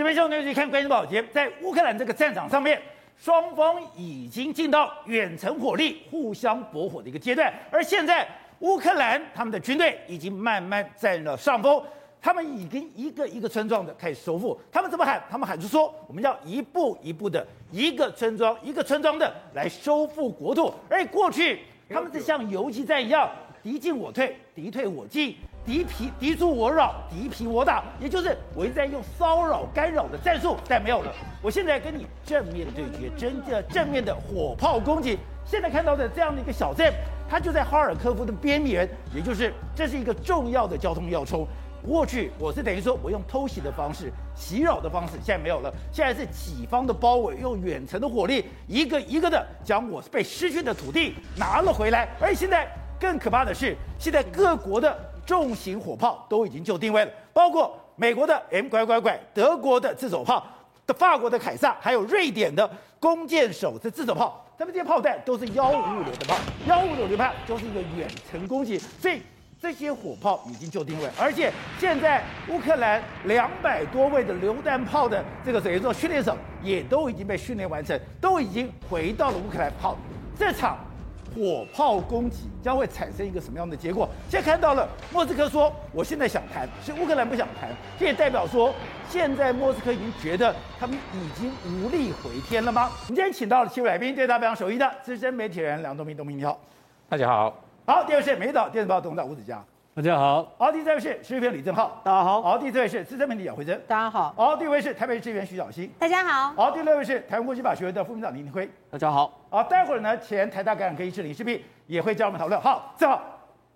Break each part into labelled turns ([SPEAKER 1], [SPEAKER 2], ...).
[SPEAKER 1] 这边兄弟去看关于保捷，在乌克兰这个战场上面，双方已经进到远程火力互相驳火的一个阶段，而现在乌克兰他们的军队已经慢慢占了上风，他们已经一个一个村庄的开始收复。他们怎么喊？他们喊出说：“我们要一步一步的，一个村庄一个村庄的来收复国土。”而过去他们是像游击战一样，敌进我退，敌退我进。敌疲敌驻我扰，敌疲我打，也就是我一直在用骚扰干扰的战术，但没有了。我现在跟你正面对决，真的正面的火炮攻击。现在看到的这样的一个小镇，它就在哈尔科夫的边缘，也就是这是一个重要的交通要冲。过去我是等于说我用偷袭的方式、袭扰的方式，现在没有了，现在是己方的包围，用远程的火力，一个一个的将我被失去的土地拿了回来。而现在更可怕的是，现在各国的。重型火炮都已经就定位了，包括美国的 M 拐拐拐、德国的自走炮、的法国的凯撒，还有瑞典的弓箭手的自走炮，他们这些炮弹都是幺五五榴弹炮，幺五五榴弹就是一个远程攻击，所以这些火炮已经就定位，而且现在乌克兰两百多位的榴弹炮的这个等于说训练手也都已经被训练完成，都已经回到了乌克兰炮这场。火炮攻击将会产生一个什么样的结果？现在看到了，莫斯科说我现在想谈，是乌克兰不想谈，这也代表说现在莫斯科已经觉得他们已经无力回天了吗？我们今天请到了七位来宾，对大家非常熟悉的资深媒体人梁东明，东明你好，
[SPEAKER 2] 大家好。
[SPEAKER 1] 好，第二位是《美丽岛电子报》董事长吴子嘉。
[SPEAKER 2] 大家好，
[SPEAKER 1] 好，第三位是时事评李正浩，
[SPEAKER 3] 大家好，
[SPEAKER 1] 好，第四位是资深媒体杨慧珍，
[SPEAKER 3] 大家好，
[SPEAKER 1] 好，第五位是台北市议员徐小新，
[SPEAKER 4] 大家好，
[SPEAKER 1] 好，第六位是台湾国际法学会的副秘书长林廷辉，
[SPEAKER 3] 大家好，
[SPEAKER 1] 好，待会儿呢，前台大感染科医师林世璧也会教我们讨论。好，正好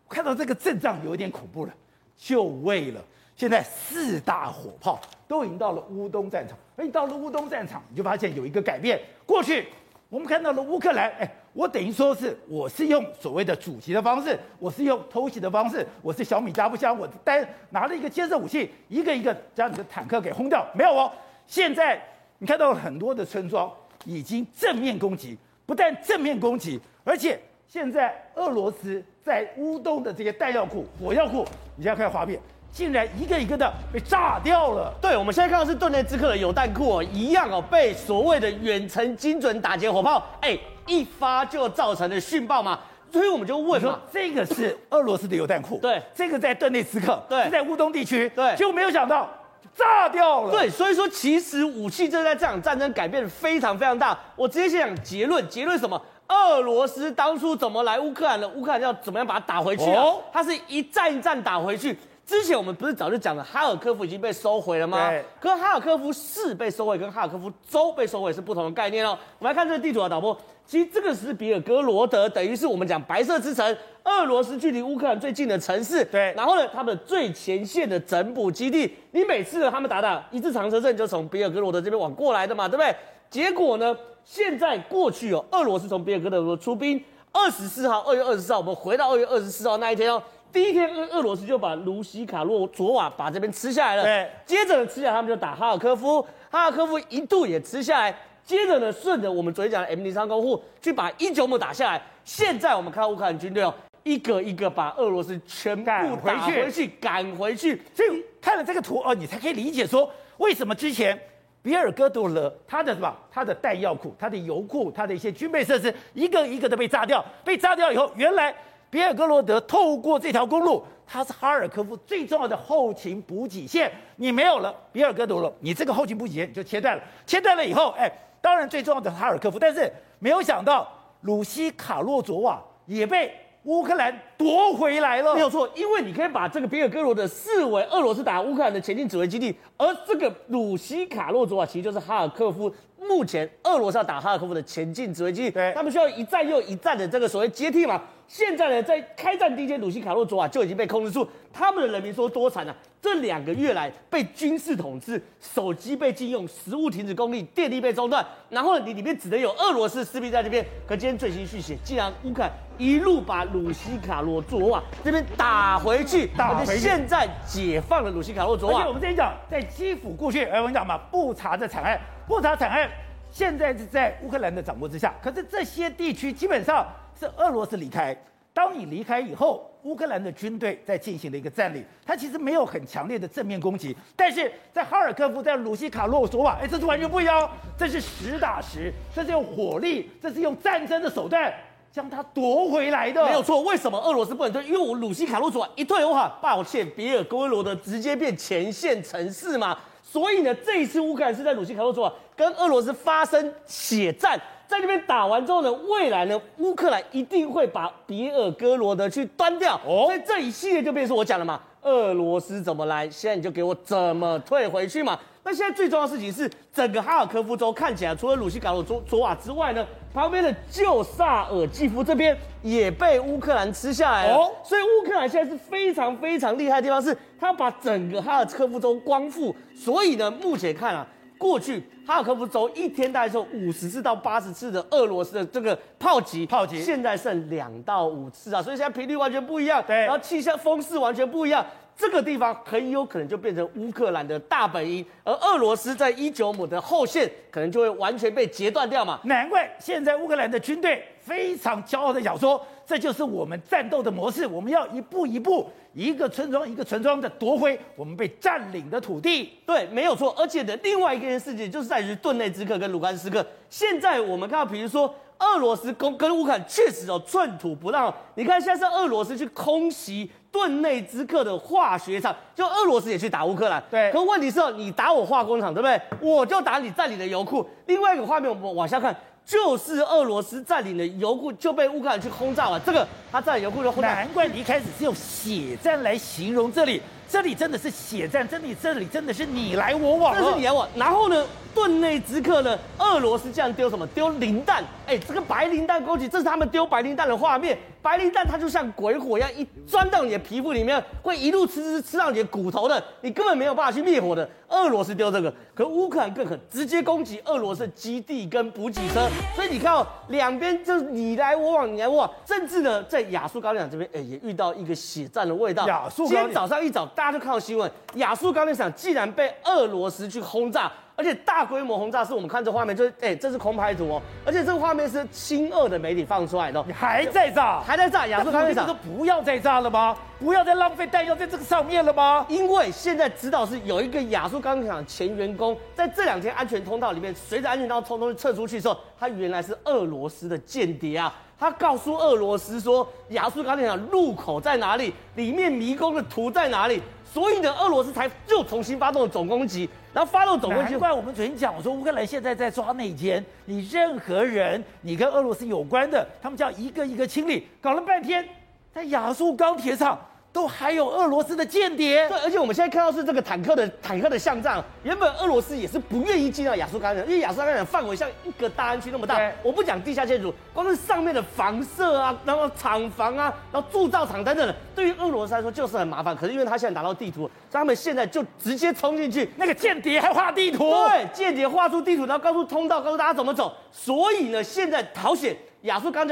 [SPEAKER 1] 看到这个阵仗有一点恐怖了，就为了现在四大火炮都已经到了乌东战场，而你到了乌东战场，你就发现有一个改变，过去。我们看到了乌克兰，哎，我等于说是我是用所谓的阻击的方式，我是用偷袭的方式，我是小米加步枪，我单拿了一个建设武器，一个一个将你的坦克给轰掉，没有哦。现在你看到很多的村庄已经正面攻击，不但正面攻击，而且现在俄罗斯在乌东的这些弹药库、火药库，你现在看画面。竟然一个一个的被炸掉了。
[SPEAKER 3] 对，我们现在看到是顿涅茨克的油弹库哦，一样哦，被所谓的远程精准打击火炮，哎，一发就造成的殉爆嘛。所以我们就问说，
[SPEAKER 1] 这个是俄罗斯的油弹库，
[SPEAKER 3] 对，
[SPEAKER 1] 这个在顿内茨克，
[SPEAKER 3] 对，
[SPEAKER 1] 是在乌东地区，
[SPEAKER 3] 对，
[SPEAKER 1] 结果没有想到炸掉了。
[SPEAKER 3] 对，所以说其实武器正在这场战争改变非常非常大。我直接先讲结论，结论什么？俄罗斯当初怎么来乌克兰的？乌克兰要怎么样把它打回去啊？哦，它是一战一战打回去。之前我们不是早就讲了，哈尔科夫已经被收回了吗？对。可是哈尔科夫市被收回，跟哈尔科夫州被收回是不同的概念哦。我们来看这个地图啊，导播，其实这个是比尔哥罗德，等于是我们讲白色之城，俄罗斯距离乌克兰最近的城市。
[SPEAKER 1] 对。
[SPEAKER 3] 然后呢，他们最前线的整补基地，你每次呢他们打打一字长蛇阵，就从比尔格罗德这边往过来的嘛，对不对？结果呢，现在过去哦，俄罗斯从比尔哥罗德出兵，二十四号，二月二十四号，我们回到二月二十四号那一天哦。第一天，俄俄罗斯就把卢西卡洛佐瓦把这边吃下来了。
[SPEAKER 1] 对，
[SPEAKER 3] 接着呢，吃下来他们就打哈尔科夫，哈尔科夫一度也吃下来。接着呢，顺着我们昨天讲的 M 零三攻护去把伊久姆打下来。现在我们看到乌克兰军队哦，一个一个把俄罗斯全部打回去，赶回去。
[SPEAKER 1] 所以看了这个图哦，你才可以理解说，为什么之前比尔哥多勒他的什么，他的弹药库、他的油库、他的一些军备设施，一个一个的被炸掉。被炸掉以后，原来。比尔哥罗德透过这条公路，它是哈尔科夫最重要的后勤补给线。你没有了比尔哥罗德，你这个后勤补给线你就切断了。切断了以后，哎，当然最重要的是哈尔科夫，但是没有想到鲁西卡洛佐瓦也被乌克兰夺回来了。
[SPEAKER 3] 没有错，因为你可以把这个比尔哥罗德视为俄罗斯打乌克兰的前进指挥基地，而这个鲁西卡洛佐瓦其实就是哈尔科夫。目前俄罗斯要打哈尔科夫的前进指挥基地，对，他们需要一站又一站的这个所谓接替嘛。现在呢，在开战第一天，鲁西卡洛佐瓦就已经被控制住。他们的人民说多惨啊！这两个月来被军事统治，手机被禁用，食物停止供应，电力被中断。然后呢，你里面只能有俄罗斯士兵在这边。可今天最新讯息，竟然乌克兰一路把鲁西卡洛佐瓦这边打回去，打回去。现在解放了鲁西卡洛佐瓦。
[SPEAKER 1] 而且我们之前讲，在基辅过去，哎，我们讲嘛，布查的惨案。布查惨案现在是在乌克兰的掌握之下，可是这些地区基本上是俄罗斯离开。当你离开以后，乌克兰的军队在进行了一个占领，它其实没有很强烈的正面攻击，但是在哈尔科夫、在鲁西卡洛索瓦，哎，这是完全不一样，这是实打实，这是用火力，这是用战争的手段将它夺回来的。
[SPEAKER 3] 没有错，为什么俄罗斯不能退？因为我鲁西卡洛索瓦一退的话，抱歉，比尔哥罗德直接变前线城市嘛。所以呢，这一次乌克兰是在鲁西卡洛索瓦跟俄罗斯发生血战。在这边打完之后呢，未来呢，乌克兰一定会把比尔哥罗德去端掉。哦，所以这一系列就变成我讲了嘛，俄罗斯怎么来，现在你就给我怎么退回去嘛。那现在最重要的事情是，整个哈尔科夫州看起来，除了鲁西卡洛佐佐瓦之外呢，旁边的旧萨尔基夫这边也被乌克兰吃下来了。哦，所以乌克兰现在是非常非常厉害的地方是，他把整个哈尔科夫州光复。所以呢，目前看啊。过去哈尔科夫州一天大概是五十次到八十次的俄罗斯的这个炮击，炮击现在剩两到五次啊，所以现在频率完全不一样，对，然后气象风势完全不一样，这个地方很有可能就变成乌克兰的大本营，而俄罗斯在伊久姆的后线可能就会完全被截断掉嘛。
[SPEAKER 1] 难怪现在乌克兰的军队非常骄傲的讲说，这就是我们战斗的模式，我们要一步一步。一个村庄一个村庄的夺回我们被占领的土地，
[SPEAKER 3] 对，没有错。而且的另外一件事情就是在于顿内兹克跟卢甘斯克。现在我们看到，比如说俄罗斯跟跟乌克兰确实有寸土不让。你看现在是俄罗斯去空袭顿内兹克的化学厂，就俄罗斯也去打乌克兰。
[SPEAKER 1] 对。
[SPEAKER 3] 可问题是，你打我化工厂，对不对？我就打你占领的油库。另外一个画面，我们往下看。就是俄罗斯占领的油库就被乌克兰去轰炸了，这个他占领油库就轰炸。
[SPEAKER 1] 难怪你一开始是用血战来形容这里，这里真的是血战，这里这里真的是你来我往，
[SPEAKER 3] 这是你来我。然后呢，顿内兹克呢，俄罗斯这样丢什么？丢磷弹，哎，这个白磷弹攻击，这是他们丢白磷弹的画面。白磷弹它就像鬼火一样，一钻到你的皮肤里面，会一路吃吃吃到你的骨头的，你根本没有办法去灭火的。俄罗斯丢这个，可乌克兰更狠，直接攻击俄罗斯基地跟补给车。所以你看哦，两边就是你来我往，你来我往，甚至呢，在亚速钢铁厂这边，哎，也遇到一个血战的味道。
[SPEAKER 1] 亚速，
[SPEAKER 3] 今天早上一早，大家就看到新闻，亚速钢铁厂竟然被俄罗斯去轰炸。而且大规模轰炸是我们看这画面，就是哎、欸，这是空拍图哦。而且这个画面是亲俄的媒体放出来的，
[SPEAKER 1] 你还在炸，
[SPEAKER 3] 还在炸。亚速钢铁厂，
[SPEAKER 1] 不要再炸了吗？不要再浪费弹药在这个上面了吗？
[SPEAKER 3] 因为现在知道是有一个亚速钢铁厂前员工，在这两天安全通道里面，随着安全通道匆匆撤出去的时候，他原来是俄罗斯的间谍啊。他告诉俄罗斯说，亚速钢铁厂入口在哪里，里面迷宫的图在哪里。所以呢，俄罗斯才又重新发动了总攻击，然后发动总攻击。
[SPEAKER 1] 难怪我们昨天讲，我说乌克兰现在在抓内奸，你任何人，你跟俄罗斯有关的，他们就要一个一个清理。搞了半天，在亚速钢铁厂。都还有俄罗斯的间谍，
[SPEAKER 3] 对，而且我们现在看到是这个坦克的坦克的相帐。原本俄罗斯也是不愿意进到亚速钢厂，因为亚速钢厂范围像一个大安区那么大。对我不讲地下建筑，光是上面的房舍啊，然后厂房啊，然后铸造厂等等的，对于俄罗斯来说就是很麻烦。可是因为他现在拿到地图，所以他们现在就直接冲进去。
[SPEAKER 1] 那个间谍还画地图，
[SPEAKER 3] 对，间谍画出地图，然后告诉通道，告诉大家怎么走。所以呢，现在朝鲜，亚速钢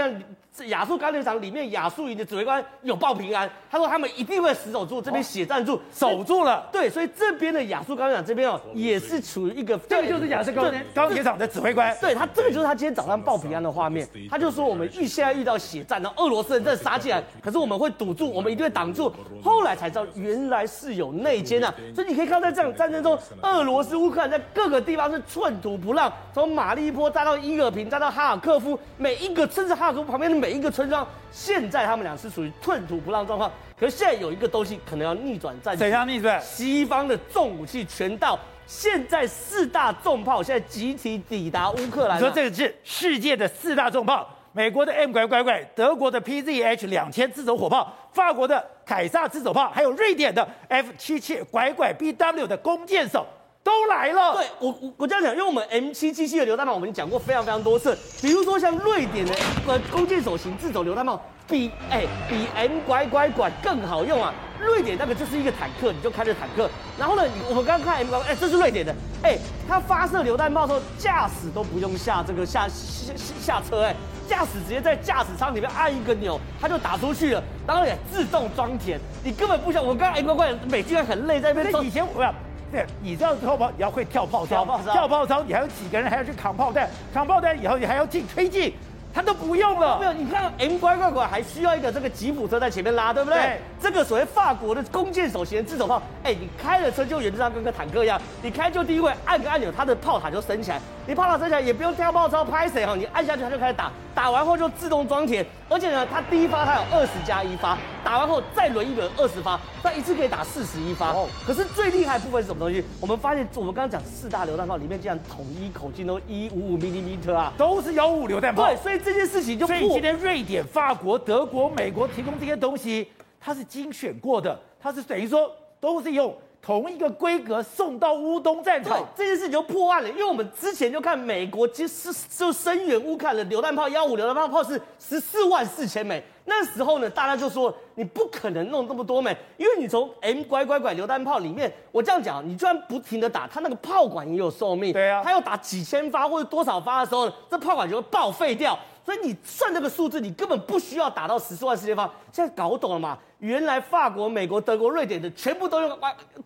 [SPEAKER 3] 厂。亚速钢铁厂里面，亚速营的指挥官有报平安，他说他们一定会死守住，这边血战住，守住了。对，所以这边的亚速钢铁厂这边哦，也是处于一个，
[SPEAKER 1] 这个就是亚速钢钢铁厂的指挥官。
[SPEAKER 3] 对他，这个就是他今天早上报平安的画面。他就说我们遇现在遇到血战，然后俄罗斯人在杀进来，可是我们会堵住，我们一定会挡住。后来才知道原来是有内奸啊，所以你可以看到在这场战争中，俄罗斯乌克兰在各个地方是寸土不让，从马利波再到伊尔平，再到哈尔科夫，每一个甚至哈尔科夫旁边的。每一个村庄，现在他们俩是属于寸土不让状况。可是现在有一个东西可能要逆转战局，
[SPEAKER 1] 怎样逆转？
[SPEAKER 3] 西方的重武器全到，现在四大重炮现在集体抵达乌克兰。
[SPEAKER 1] 你说这个是世界的四大重炮：美国的 M 拐拐拐，德国的 PZH 两千自走火炮，法国的凯撒自走炮，还有瑞典的 F 七七拐拐 BW 的弓箭手。都来了，
[SPEAKER 3] 对我我我这样讲，因为我们 M 七七七的榴弹炮，我们讲过非常非常多次。比如说像瑞典的呃弓箭手型自走榴弹炮，比哎、欸、比 M 拐拐拐更好用啊。瑞典那个就是一个坦克，你就开着坦克。然后呢，我们刚刚看 M 拐拐，哎，这是瑞典的，哎、欸，它发射榴弹炮的时候，驾驶都不用下这个下下下车，哎，驾驶直接在驾驶舱里面按一个钮，它就打出去了，然后也自动装填，你根本不想。我们刚刚 M 拐拐美军很累，在那边。
[SPEAKER 1] 以前我要。对，你知道跳炮，你要会跳炮，跳炮，跳炮操，你还有几个人还要去扛炮弹，扛炮弹以后你还要进推进，他都不用了。
[SPEAKER 3] 没有，你看 M 乖乖拐还需要一个这个吉普车在前面拉，对不对？对。这个所谓法国的弓箭手型自走炮，哎，你开了车就原则上跟个坦克一样，你开就第一位按个按钮，它的炮塔就升起来，你炮塔升起来也不用跳炮操拍谁哈，你按下去它就开始打，打完后就自动装填，而且呢，它第一发它有二十加一发，打完后再轮一轮二十发，它一次可以打四十一发。哦，可是最厉害的部分是什么东西？我们发现我们刚刚讲四大榴弹炮里面竟然统一口径都一五五 mm 啊，
[SPEAKER 1] 都是幺五榴弹炮。
[SPEAKER 3] 对，所以这件事情就。
[SPEAKER 1] 所以今天瑞典、法国、德国、美国提供这些东西，它是精选过的，它是等于说都是用同一个规格送到乌东战场。
[SPEAKER 3] 这件事情就破案了，因为我们之前就看美国其实就声援乌克兰的榴弹炮幺五榴弹炮炮是十四万四千枚。那时候呢，大家就说你不可能弄这么多枚，因为你从 M 拐拐拐榴弹炮里面，我这样讲，你居然不停的打，它那个炮管也有寿命，
[SPEAKER 1] 对啊，
[SPEAKER 3] 它要打几千发或者多少发的时候，这炮管就会报废掉。所以你算这个数字，你根本不需要打到十四万四千发。现在搞懂了吗？原来法国、美国、德国、瑞典的全部都用，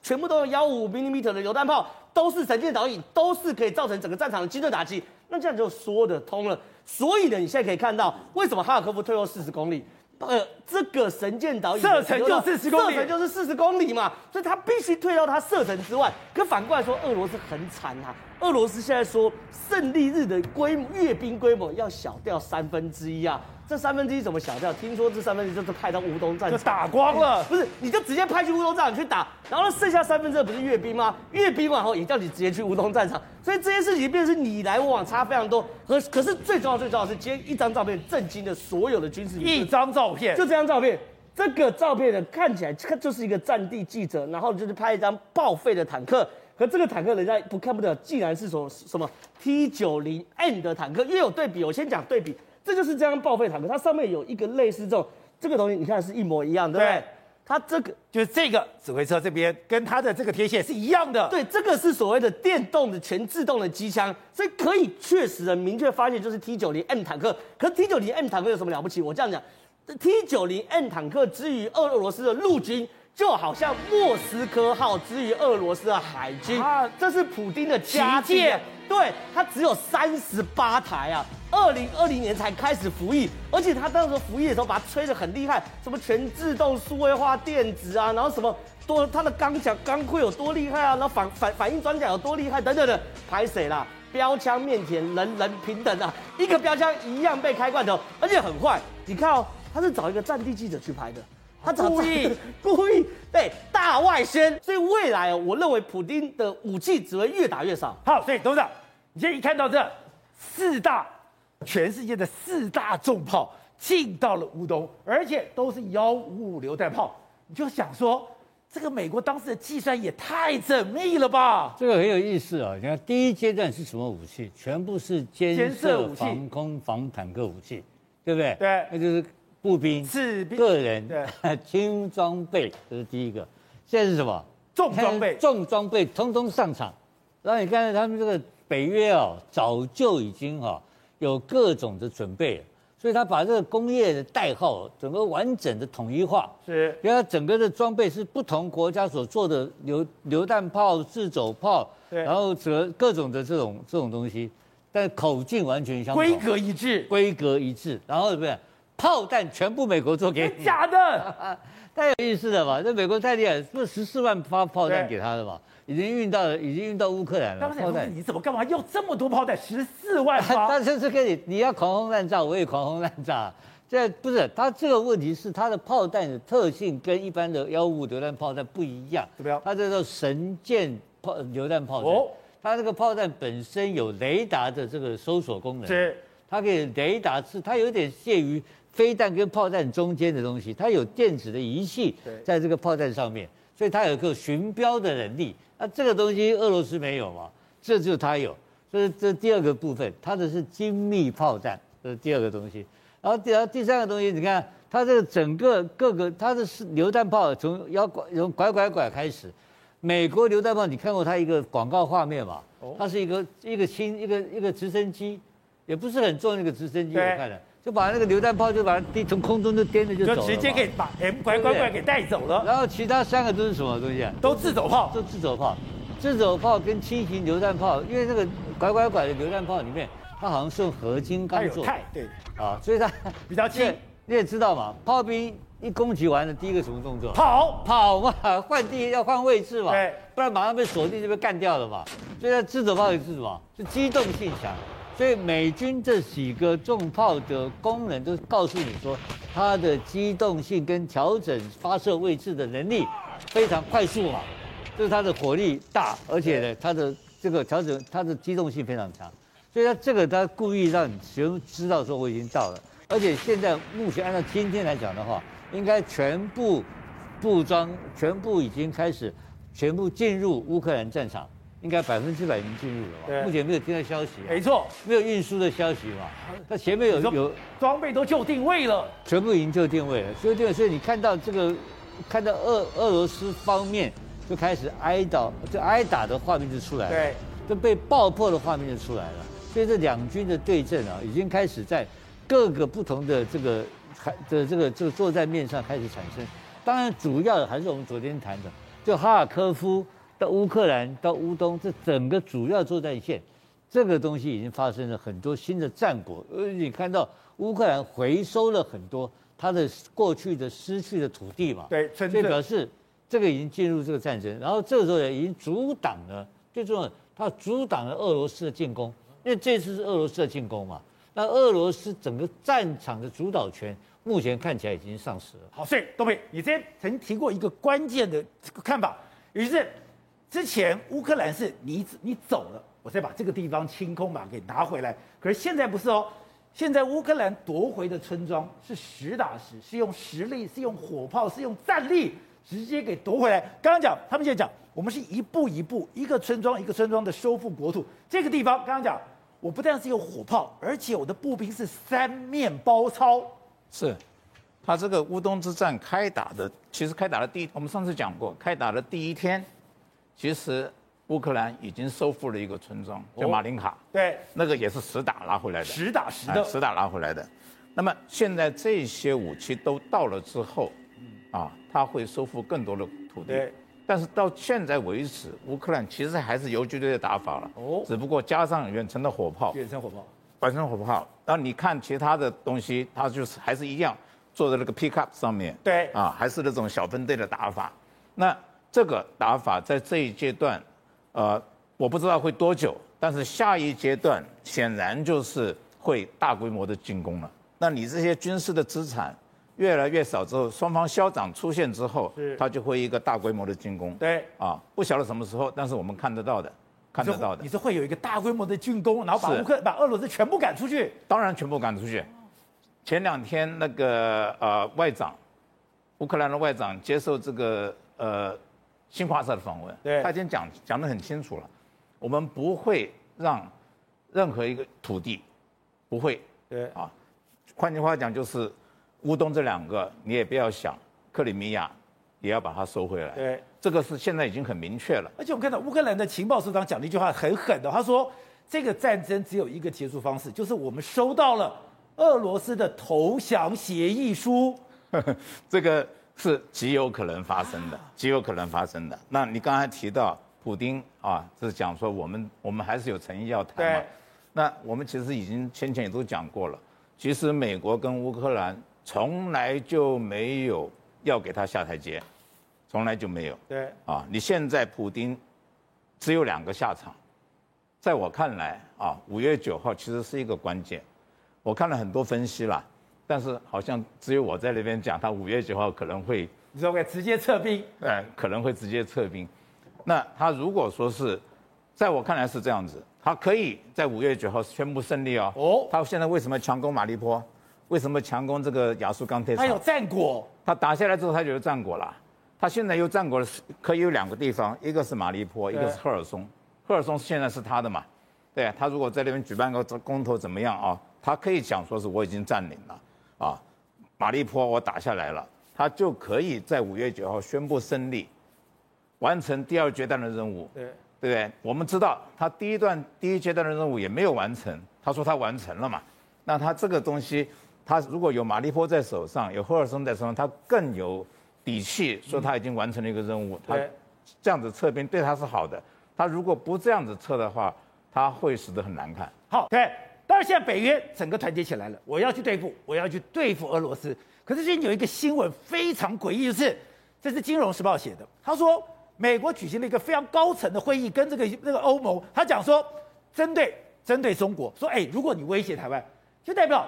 [SPEAKER 3] 全部都用幺五五 mm 的榴弹炮，都是神箭导引，都是可以造成整个战场的精准打击。那这样就说得通了。所以呢，你现在可以看到，为什么哈尔科夫退后四十公里？呃，这个神箭导引
[SPEAKER 1] 射程就四十公里，
[SPEAKER 3] 射程就是四十公里嘛，所以他必须退到他射程之外。可反过来说，俄罗斯很惨啊。俄罗斯现在说，胜利日的规模阅兵规模要小掉三分之一啊。这三分之一怎么小掉？听说这三分之一就是派到乌东战场，
[SPEAKER 1] 就打光了。
[SPEAKER 3] 不是，你就直接派去乌东战场去打，然后剩下三分之二不是阅兵吗？阅兵完后也叫你直接去乌东战场。所以这件事情变成是你来我往，差非常多。可可是最重要最重要的是，今天一张照片震惊了所有的军事。
[SPEAKER 1] 一张照片，
[SPEAKER 3] 就这张照片。这个照片呢，看起来看就是一个战地记者，然后就是拍一张报废的坦克。可这个坦克人家不看不得，竟然是从什么 T 九零 N 的坦克。因为有对比，我先讲对比。这就是这样报废坦克，它上面有一个类似这种这个东西，你看是一模一样，对不对？它这个
[SPEAKER 1] 就是这个指挥车这边跟它的这个贴线是一样的。
[SPEAKER 3] 对，这个是所谓的电动的全自动的机枪，所以可以确实的明确发现就是 T 九零 M 坦克。可 T 九零 M 坦克有什么了不起？我这样讲，T 九零 M 坦克之于俄罗斯的陆军，就好像莫斯科号之于俄罗斯的海军啊，这是普丁的旗舰。对，它只有三十八台啊，二零二零年才开始服役，而且他当时服役的时候把它吹得很厉害，什么全自动数位化电子啊，然后什么多，它的钢甲钢盔有多厉害啊，然后反反反应装甲有多厉害等等的，拍谁啦？标枪面前人人平等啊，一个标枪一样被开罐头，而且很坏。你看哦，他是找一个战地记者去拍的，他故意 故意对大外宣，所以未来哦，我认为普丁的武器只会越打越少。
[SPEAKER 1] 好，所以董事长。你现在一看到这四大，全世界的四大重炮进到了乌东，而且都是幺五五榴弹炮，你就想说，这个美国当时的计算也太缜密了吧？
[SPEAKER 2] 这个很有意思啊！你看第一阶段是什么武器？全部是监视防空防坦克武器，对不对？
[SPEAKER 1] 对，
[SPEAKER 2] 那就是步兵、
[SPEAKER 1] 士兵、
[SPEAKER 2] 个人、对。轻装备，这是第一个。现在是什么？
[SPEAKER 1] 重装备，
[SPEAKER 2] 重装备通通上场。然后你看他们这个。北约啊，早就已经哈有各种的准备，所以他把这个工业的代号整个完整的统一化，
[SPEAKER 1] 是，
[SPEAKER 2] 因为它整个的装备是不同国家所做的榴榴弹炮、自走炮，然后则各种的这种这种东西，但口径完全相同，
[SPEAKER 1] 规格一致，
[SPEAKER 2] 规格一致，然后是不是炮弹全部美国做给你？
[SPEAKER 1] 假的，
[SPEAKER 2] 太有意思了吧？这美国太厉害，不是十四万发炮弹给他的嘛？已经运到了，已经运到乌克兰了。
[SPEAKER 1] 炮弹，你怎么干嘛要这么多炮弹？十四万发。
[SPEAKER 2] 但是跟你你要狂轰滥炸，我也狂轰滥炸。这不是他这个问题是他的炮弹的特性跟一般的幺五五榴弹炮弹不一样。
[SPEAKER 1] 怎么样？
[SPEAKER 2] 它叫做神箭炮榴弹炮弹。哦。它这个炮弹本身有雷达的这个搜索功能。
[SPEAKER 1] 是。
[SPEAKER 2] 它可以雷达是它有点介于飞弹跟炮弹中间的东西，它有电子的仪器在这个炮弹上面，所以它有一个寻标的能力。那、啊、这个东西俄罗斯没有嘛？这就它有，所以这第二个部分，它的是精密炮弹，这是第二个东西。然后第二、第三个东西，你看它这个整个各个，它的是榴弹炮从要拐从拐拐拐开始。美国榴弹炮，你看过它一个广告画面嘛？它是一个一个轻一个一个直升机，也不是很重的一个直升机，我看了。就把那个榴弹炮就把它从从空中就颠着就走了，
[SPEAKER 1] 就直接给把 M 拐拐拐给带走了。
[SPEAKER 2] 然后其他三个都是什么东西啊？
[SPEAKER 1] 都自走炮，
[SPEAKER 2] 都自走炮。自走炮跟轻型榴弹炮，因为那个拐拐拐的榴弹炮里面它好像是用合金钢做，
[SPEAKER 1] 对，
[SPEAKER 2] 啊，所以它
[SPEAKER 1] 比较轻。
[SPEAKER 2] 你也知道嘛，炮兵一攻击完了，第一个什么动作？
[SPEAKER 1] 跑
[SPEAKER 2] 跑嘛，换地要换位置嘛，
[SPEAKER 1] 对，
[SPEAKER 2] 不然马上被锁定就被干掉了嘛。所以它自走炮也是什么？是机动性强。所以美军这几个重炮的功能都告诉你说，它的机动性跟调整发射位置的能力非常快速啊，就是它的火力大，而且呢，它的这个调整它的机动性非常强。所以它这个它故意让你全知道说我已经到了。而且现在目前按照今天来讲的话，应该全部布装，全部已经开始，全部进入乌克兰战场，应该百分之百已经进入了吧？目前没有听到消息。
[SPEAKER 1] 没错。没有
[SPEAKER 2] 运输的消息嘛？它前面有有
[SPEAKER 1] 装备都就定位了，
[SPEAKER 2] 全部已经就定位了，就定位。所以你看到这个，看到俄俄罗斯方面就开始挨打，就挨打的画面就出来了。
[SPEAKER 1] 对。
[SPEAKER 2] 就被爆破的画面就出来了。所以这两军的对阵啊，已经开始在。各个不同的这个海的这个这个作战面上开始产生，当然主要的还是我们昨天谈的，就哈尔科夫到乌克兰到乌东这整个主要作战线，这个东西已经发生了很多新的战果，而你看到乌克兰回收了很多它的过去的失去的土地嘛，
[SPEAKER 1] 对，所以
[SPEAKER 2] 表示这个已经进入这个战争，然后这个时候也已经阻挡了，最重要它阻挡了俄罗斯的进攻，因为这次是俄罗斯的进攻嘛。那俄罗斯整个战场的主导权目前看起来已经丧失了。
[SPEAKER 1] 好，所以东北，你之前曾经提过一个关键的看法，于是之前乌克兰是你你走了，我再把这个地方清空，吧给拿回来。可是现在不是哦，现在乌克兰夺回的村庄是实打实，是用实力，是用火炮，是用战力直接给夺回来。刚刚讲，他们现在讲，我们是一步一步，一个村庄一个村庄的收复国土。这个地方刚刚讲。我不但是有火炮，而且我的步兵是三面包抄。
[SPEAKER 4] 是，他这个乌东之战开打的，其实开打的第一，我们上次讲过，开打的第一天，其实乌克兰已经收复了一个村庄，叫马林卡。哦、
[SPEAKER 1] 对，
[SPEAKER 4] 那个也是实打拿回来的。
[SPEAKER 1] 实打实的。
[SPEAKER 4] 实打拿回来的。那么现在这些武器都到了之后，啊，他会收复更多的土地。对。但是到现在为止，乌克兰其实还是游击队的打法了，哦，只不过加上远程的火炮，
[SPEAKER 1] 远程火炮，
[SPEAKER 4] 远程火炮。然后你看其他的东西，它就是还是一样坐在那个 pickup 上面，
[SPEAKER 1] 对，
[SPEAKER 4] 啊，还是那种小分队的打法。那这个打法在这一阶段，呃，我不知道会多久，但是下一阶段显然就是会大规模的进攻了。那你这些军事的资产。越来越少之后，双方消长出现之后，他就会一个大规模的进攻。
[SPEAKER 1] 对，
[SPEAKER 4] 啊，不晓得什么时候，但是我们看得到的，看得到的。
[SPEAKER 1] 你是会有一个大规模的进攻，然后把乌克把俄罗斯全部赶出去？
[SPEAKER 4] 当然全部赶出去。前两天那个呃外长，乌克兰的外长接受这个呃新华社的访问，
[SPEAKER 1] 对，
[SPEAKER 4] 他已经讲讲得很清楚了，我们不会让任何一个土地不会，
[SPEAKER 1] 对
[SPEAKER 4] 啊，换句话讲就是。乌东这两个你也不要想，克里米亚也要把它收回来。
[SPEAKER 1] 对，
[SPEAKER 4] 这个是现在已经很明确了。
[SPEAKER 1] 而且我们看到乌克兰的情报首长讲了一句话很狠的，他说这个战争只有一个结束方式，就是我们收到了俄罗斯的投降协议书。
[SPEAKER 4] 这个是极有可能发生的，极有可能发生的。那你刚才提到普丁啊，是讲说我们我们还是有诚意要谈嘛？那我们其实已经先前也都讲过了，其实美国跟乌克兰。从来就没有要给他下台阶，从来就没有。
[SPEAKER 1] 对
[SPEAKER 4] 啊，你现在普丁只有两个下场，在我看来啊，五月九号其实是一个关键。我看了很多分析啦，但是好像只有我在那边讲，他五月九号可能会，
[SPEAKER 1] 你说会直接撤兵？
[SPEAKER 4] 哎，可能会直接撤兵。那他如果说是，在我看来是这样子，他可以在五月九号宣布胜利哦。哦，他现在为什么强攻马利坡？为什么强攻这个亚速钢铁厂？
[SPEAKER 1] 他有战果，
[SPEAKER 4] 他打下来之后他就有战果了。他现在有战果的是可以有两个地方，一个是马利坡，一个是赫尔松。赫尔松现在是他的嘛？对，他如果在那边举办个公投怎么样啊？他可以讲说是我已经占领了啊，马利坡我打下来了，他就可以在五月九号宣布胜利，完成第二阶段的任务。对，对不对？我们知道他第一段第一阶段的任务也没有完成，他说他完成了嘛？那他这个东西。他如果有马利坡在手上，有赫尔松在手上，他更有底气说他已经完成了一个任务。他这样子撤兵对他是好的。他如果不这样子撤的话，他会死得很难看。
[SPEAKER 1] 好，对，大当然，现在北约整个团结起来了，我要去对付，我要去对付俄罗斯。可是最近有一个新闻非常诡异，就是这是《金融时报》写的，他说美国举行了一个非常高层的会议，跟这个那个欧盟，他讲说针对针对中国，说哎，如果你威胁台湾，就代表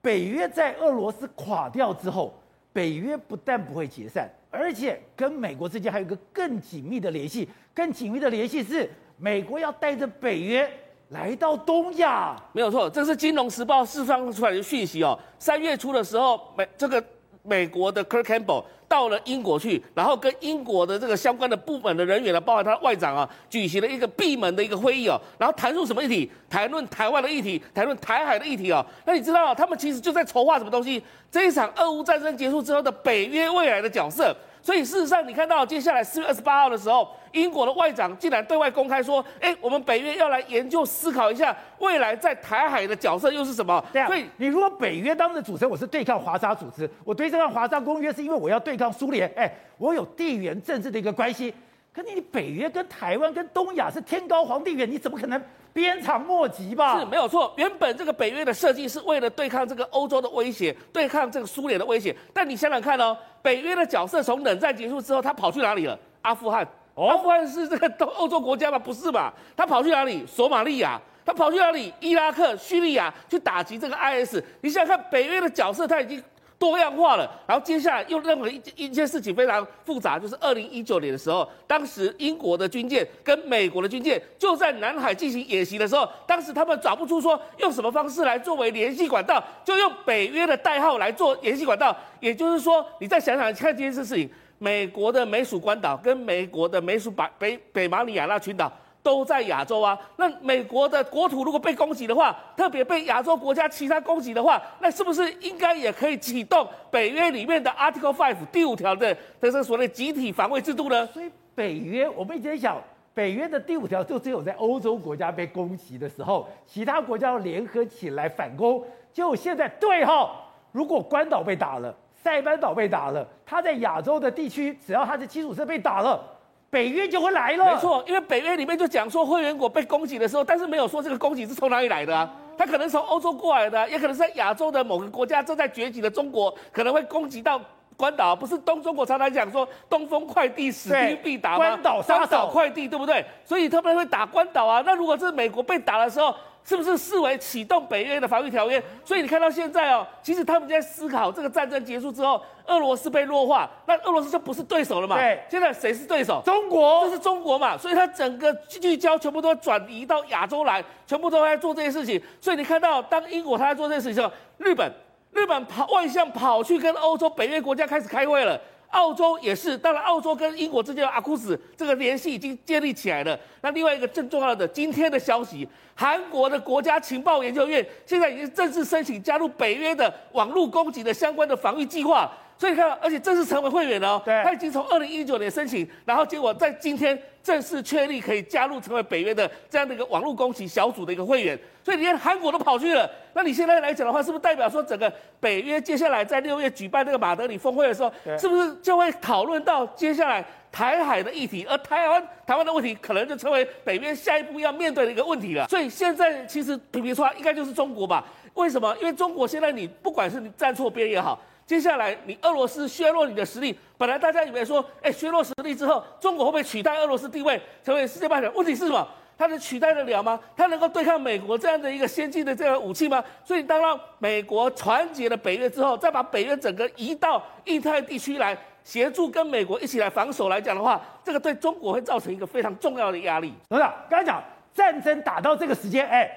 [SPEAKER 1] 北约在俄罗斯垮掉之后，北约不但不会解散，而且跟美国之间还有一个更紧密的联系，更紧密的联系是美国要带着北约。来到东亚，
[SPEAKER 5] 没有错，这是《金融时报》释放出来的讯息哦。三月初的时候，美这个美国的 Kurt Campbell 到了英国去，然后跟英国的这个相关的部门的人员呢，包括他的外长啊，举行了一个闭门的一个会议哦。然后谈论什么议题？谈论台湾的议题，谈论台海的议题哦。那你知道，他们其实就在筹划什么东西？这一场俄乌战争结束之后的北约未来的角色。所以事实上，你看到接下来四月二十八号的时候，英国的外长竟然对外公开说：“哎，我们北约要来研究思考一下未来在台海的角色又是什么？”
[SPEAKER 1] 对啊。所以你如果北约当时组成，我是对抗华沙组织，我对抗华沙公约是因为我要对抗苏联，哎，我有地缘政治的一个关系。可你北约跟台湾跟东亚是天高皇帝远，你怎么可能？鞭长莫及吧？
[SPEAKER 5] 是没有错。原本这个北约的设计是为了对抗这个欧洲的威胁，对抗这个苏联的威胁。但你想想看哦，北约的角色从冷战结束之后，他跑去哪里了？阿富汗。哦、阿富汗是这个东欧洲国家吗？不是吧？他跑去哪里？索马利亚。他跑去哪里？伊拉克、叙利亚去打击这个 IS。你想想看，北约的角色他已经。多样化了，然后接下来又认为一一件事情非常复杂，就是二零一九年的时候，当时英国的军舰跟美国的军舰就在南海进行演习的时候，当时他们找不出说用什么方式来作为联系管道，就用北约的代号来做联系管道。也就是说，你再想想看这件事情，美国的美属关岛跟美国的美属北北北马里亚纳群岛。都在亚洲啊，那美国的国土如果被攻击的话，特别被亚洲国家其他攻击的话，那是不是应该也可以启动北约里面的 Article Five 第五条的这是所谓集体防卫制度呢？
[SPEAKER 1] 所以北约，我们一直想，北约的第五条就只有在欧洲国家被攻击的时候，其他国家要联合起来反攻。就现在对哈，如果关岛被打了，塞班岛被打了，他在亚洲的地区，只要他的基础设被打了。北约就会来了，
[SPEAKER 5] 没错，因为北约里面就讲说会员国被攻击的时候，但是没有说这个攻击是从哪里来的啊？他可能从欧洲过来的，也可能是在亚洲的某个国家正在崛起的中国可能会攻击到关岛，不是东中国常常讲说东风快递使兵必达吗？
[SPEAKER 1] 关岛杀手
[SPEAKER 5] 快递对不对？所以他们会打关岛啊。那如果是美国被打的时候，是不是视为启动北约的防御条约？所以你看到现在哦，其实他们在思考这个战争结束之后，俄罗斯被弱化，那俄罗斯就不是对手了嘛？
[SPEAKER 1] 对，
[SPEAKER 5] 现在谁是对手？
[SPEAKER 1] 中国，
[SPEAKER 5] 这是中国嘛？所以他整个聚焦全部都转移到亚洲来，全部都在做这些事情。所以你看到，当英国他在做这些事情的时候，日本，日本跑外向跑去跟欧洲北约国家开始开会了。澳洲也是，当然澳洲跟英国之间的阿库斯这个联系已经建立起来了。那另外一个更重要的，今天的消息，韩国的国家情报研究院现在已经正式申请加入北约的网络攻击的相关的防御计划。所以你看，而且正式成为会员了哦。
[SPEAKER 1] 对，
[SPEAKER 5] 他已经从二零一九年申请，然后结果在今天正式确立可以加入成为北约的这样的一个网络攻击小组的一个会员。所以连韩国都跑去了。那你现在来讲的话，是不是代表说整个北约接下来在六月举办这个马德里峰会的时候，是不是就会讨论到接下来台海的议题？而台湾台湾的问题，可能就成为北约下一步要面对的一个问题了。所以现在其实比比出来，应该就是中国吧？为什么？因为中国现在你不管是你站错边也好。接下来，你俄罗斯削弱你的实力。本来大家以为说，哎，削弱实力之后，中国会不会取代俄罗斯地位，成为世界霸权？问题是什么？它能取代得了吗？它能够对抗美国这样的一个先进的这个武器吗？所以，当让美国团结了北约之后，再把北约整个移到印太地区来协助跟美国一起来防守来讲的话，这个对中国会造成一个非常重要的压力。
[SPEAKER 1] 董事长，刚才讲战争打到这个时间，哎，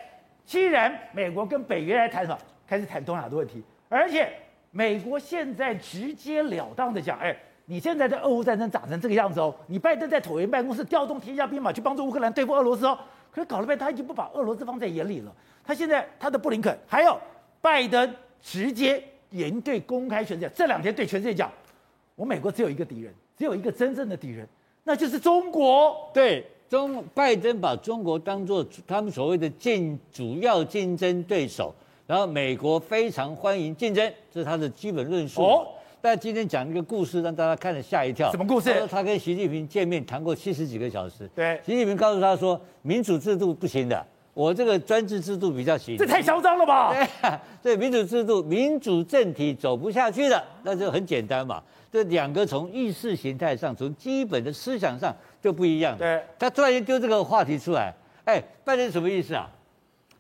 [SPEAKER 1] 既然美国跟北约来谈什么？开始谈东亚的问题，而且。美国现在直截了当的讲，哎，你现在的俄乌战争打成这个样子哦，你拜登在椭圆办公室调动天下兵马去帮助乌克兰对付俄罗斯哦，可是搞了半天他已经不把俄罗斯放在眼里了。他现在他的布林肯还有拜登直接严对公开宣讲，这两天对全世界讲，我美国只有一个敌人，只有一个真正的敌人，那就是中国。
[SPEAKER 2] 对，中拜登把中国当做他们所谓的竞主要竞争对手。然后美国非常欢迎竞争，这是他的基本论述。哦，但今天讲一个故事，让大家看了吓一跳。
[SPEAKER 1] 什么故事？他
[SPEAKER 2] 说他跟习近平见面谈过七十几个小时。
[SPEAKER 1] 对，
[SPEAKER 2] 习近平告诉他说，民主制度不行的，我这个专制制度比较行。
[SPEAKER 1] 这太嚣张了吧？
[SPEAKER 2] 对、啊，对，民主制度、民主政体走不下去的，那就很简单嘛。这两个从意识形态上、从基本的思想上就不一样。
[SPEAKER 1] 对，
[SPEAKER 2] 他突然间丢这个话题出来，哎，拜登什么意思啊？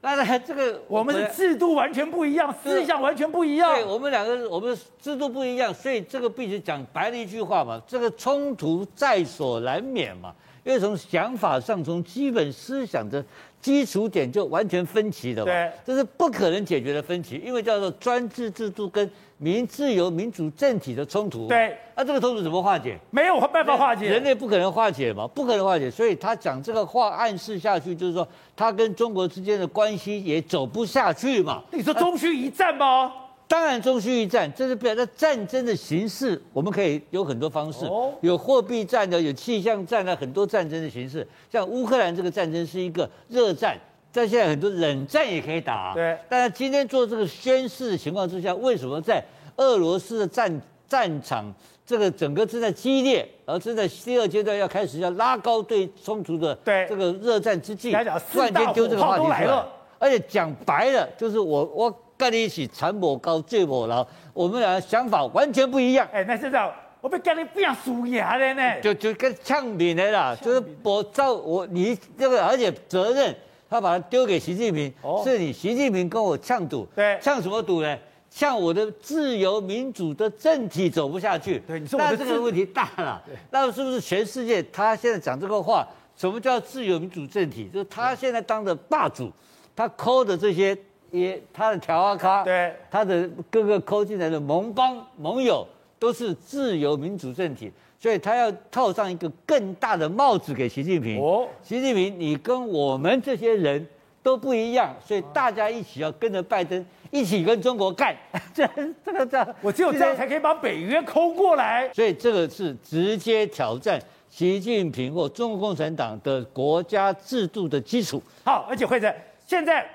[SPEAKER 2] 那那这个
[SPEAKER 1] 我们的制度完全不一样，思想完全不一样。
[SPEAKER 2] 对，我们两个我们的制度不一样，所以这个必须讲白了一句话嘛，这个冲突在所难免嘛，因为从想法上、从基本思想的基础点就完全分歧的嘛。
[SPEAKER 1] 对，
[SPEAKER 2] 这是不可能解决的分歧，因为叫做专制制度跟民自由民主政体的冲突。
[SPEAKER 1] 对，
[SPEAKER 2] 那、啊、这个冲突怎么化解？
[SPEAKER 1] 没有办法化解，
[SPEAKER 2] 人类不可能化解嘛，不可能化解。所以他讲这个话暗示下去，就是说他跟中国之间的关系也走不下去嘛。
[SPEAKER 1] 你说中须一战吗？啊、
[SPEAKER 2] 当然中须一战，这是表示战争的形式，我们可以有很多方式，哦、有货币战的，有气象战的，很多战争的形式。像乌克兰这个战争是一个热战。在现在很多冷战也可以打，
[SPEAKER 1] 对。
[SPEAKER 2] 但是今天做这个宣誓的情况之下，为什么在俄罗斯的战战场这个整个正在激烈，而正在第二阶段要开始要拉高对冲突的这个热战之际，突然间丢这个话题出来，而且讲白了就是我我跟你一起残我高借我老，我们俩想法完全不一样。
[SPEAKER 1] 哎，那现在我被跟你不要输赢的呢，
[SPEAKER 2] 就就跟呛饼的啦，就是我照我你这个，而且责任。他把它丢给习近平，哦、是你习近平跟我呛赌，
[SPEAKER 1] 对，
[SPEAKER 2] 呛什么赌呢？呛我的自由民主的政体走不下去。
[SPEAKER 1] 对，你说我的
[SPEAKER 2] 那这个问题大了。那是不是全世界他现在讲这个话？什么叫自由民主政体？就是他现在当的霸主，他抠的这些也他的条啊咖，
[SPEAKER 1] 对，
[SPEAKER 2] 他的各个抠进来的盟邦盟友都是自由民主政体。所以他要套上一个更大的帽子给习近平。哦，习近平，你跟我们这些人都不一样，所以大家一起要跟着拜登，一起跟中国干。这这个这，
[SPEAKER 1] 我只有这样才可以把北约抠过来。
[SPEAKER 2] 所以这个是直接挑战习近平或中国共产党的国家制度的基础。
[SPEAKER 1] 好，而且会在现在。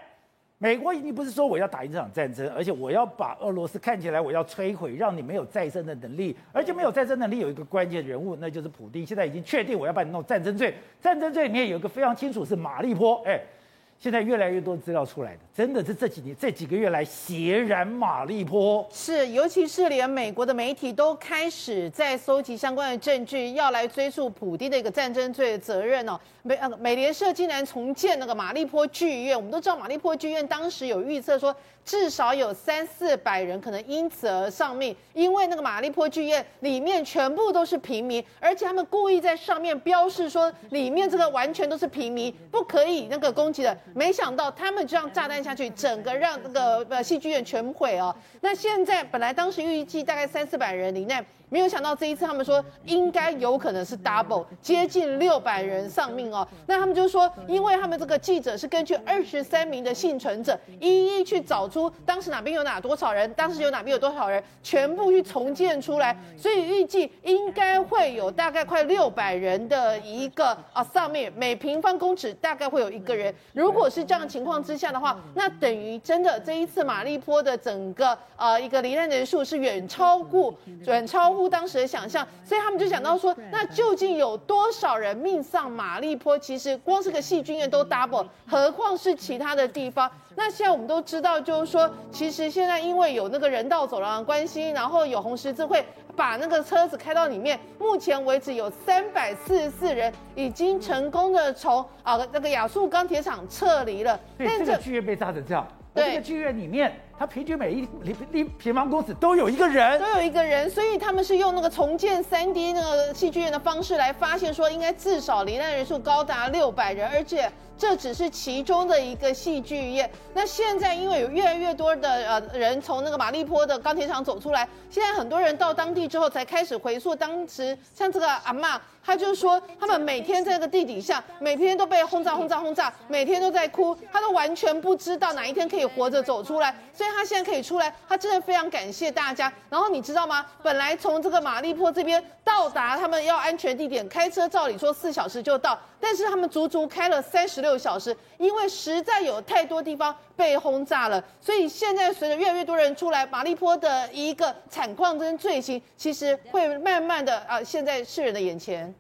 [SPEAKER 1] 美国已经不是说我要打赢这场战争，而且我要把俄罗斯看起来我要摧毁，让你没有再生的能力，而且没有再生能力有一个关键人物，那就是普丁。现在已经确定我要把你弄战争罪，战争罪里面有一个非常清楚是马利坡，哎。现在越来越多资料出来的，真的是这几年这几个月来血染马利坡。
[SPEAKER 6] 是，尤其是连美国的媒体都开始在搜集相关的证据，要来追溯普丁的一个战争罪的责任哦。美呃美联社竟然重建那个马利坡剧院，我们都知道马利坡剧院当时有预测说，至少有三四百人可能因此而丧命，因为那个马利坡剧院里面全部都是平民，而且他们故意在上面标示说里面这个完全都是平民，不可以那个攻击的。没想到他们这样炸弹下去，整个让那个呃戏剧院全毁哦。那现在本来当时预计大概三四百人里面。没有想到这一次，他们说应该有可能是 double，接近六百人丧命哦。那他们就说，因为他们这个记者是根据二十三名的幸存者，一一去找出当时哪边有哪多少人，当时有哪边有多少人，全部去重建出来，所以预计应该会有大概快六百人的一个啊丧命，每平方公尺大概会有一个人。如果是这样情况之下的话，那等于真的这一次马利坡的整个呃一个罹难人数是远超过远超过。当时的想象，所以他们就想到说，那究竟有多少人命丧马利坡？其实光是个细菌院都 double，何况是其他的地方？那现在我们都知道，就是说，其实现在因为有那个人道走廊的关系，然后有红十字会把那个车子开到里面，目前为止有三百四十四人已经成功的从啊那个亚速钢铁厂撤离了。
[SPEAKER 1] 对，但这个剧院被炸成这样，对，这个剧院里面。他平均每一平平平方公尺都有一个人，
[SPEAKER 6] 都有一个人，所以他们是用那个重建 3D 那个戏剧院的方式来发现，说应该至少罹难人数高达六百人，而且这只是其中的一个戏剧院。那现在因为有越来越多的呃人从那个马利坡的钢铁厂走出来，现在很多人到当地之后才开始回溯当时，像这个阿嬷，他就说他们每天在这个地底下，每天都被轰炸轰炸轰炸，每天都在哭，他都完全不知道哪一天可以活着走出来，所以。他现在可以出来，他真的非常感谢大家。然后你知道吗？本来从这个马利坡这边到达他们要安全地点，开车照理说四小时就到，但是他们足足开了三十六小时，因为实在有太多地方被轰炸了。所以现在随着越来越多人出来，马利坡的一个惨况跟罪行，其实会慢慢的啊，现在世人的眼前。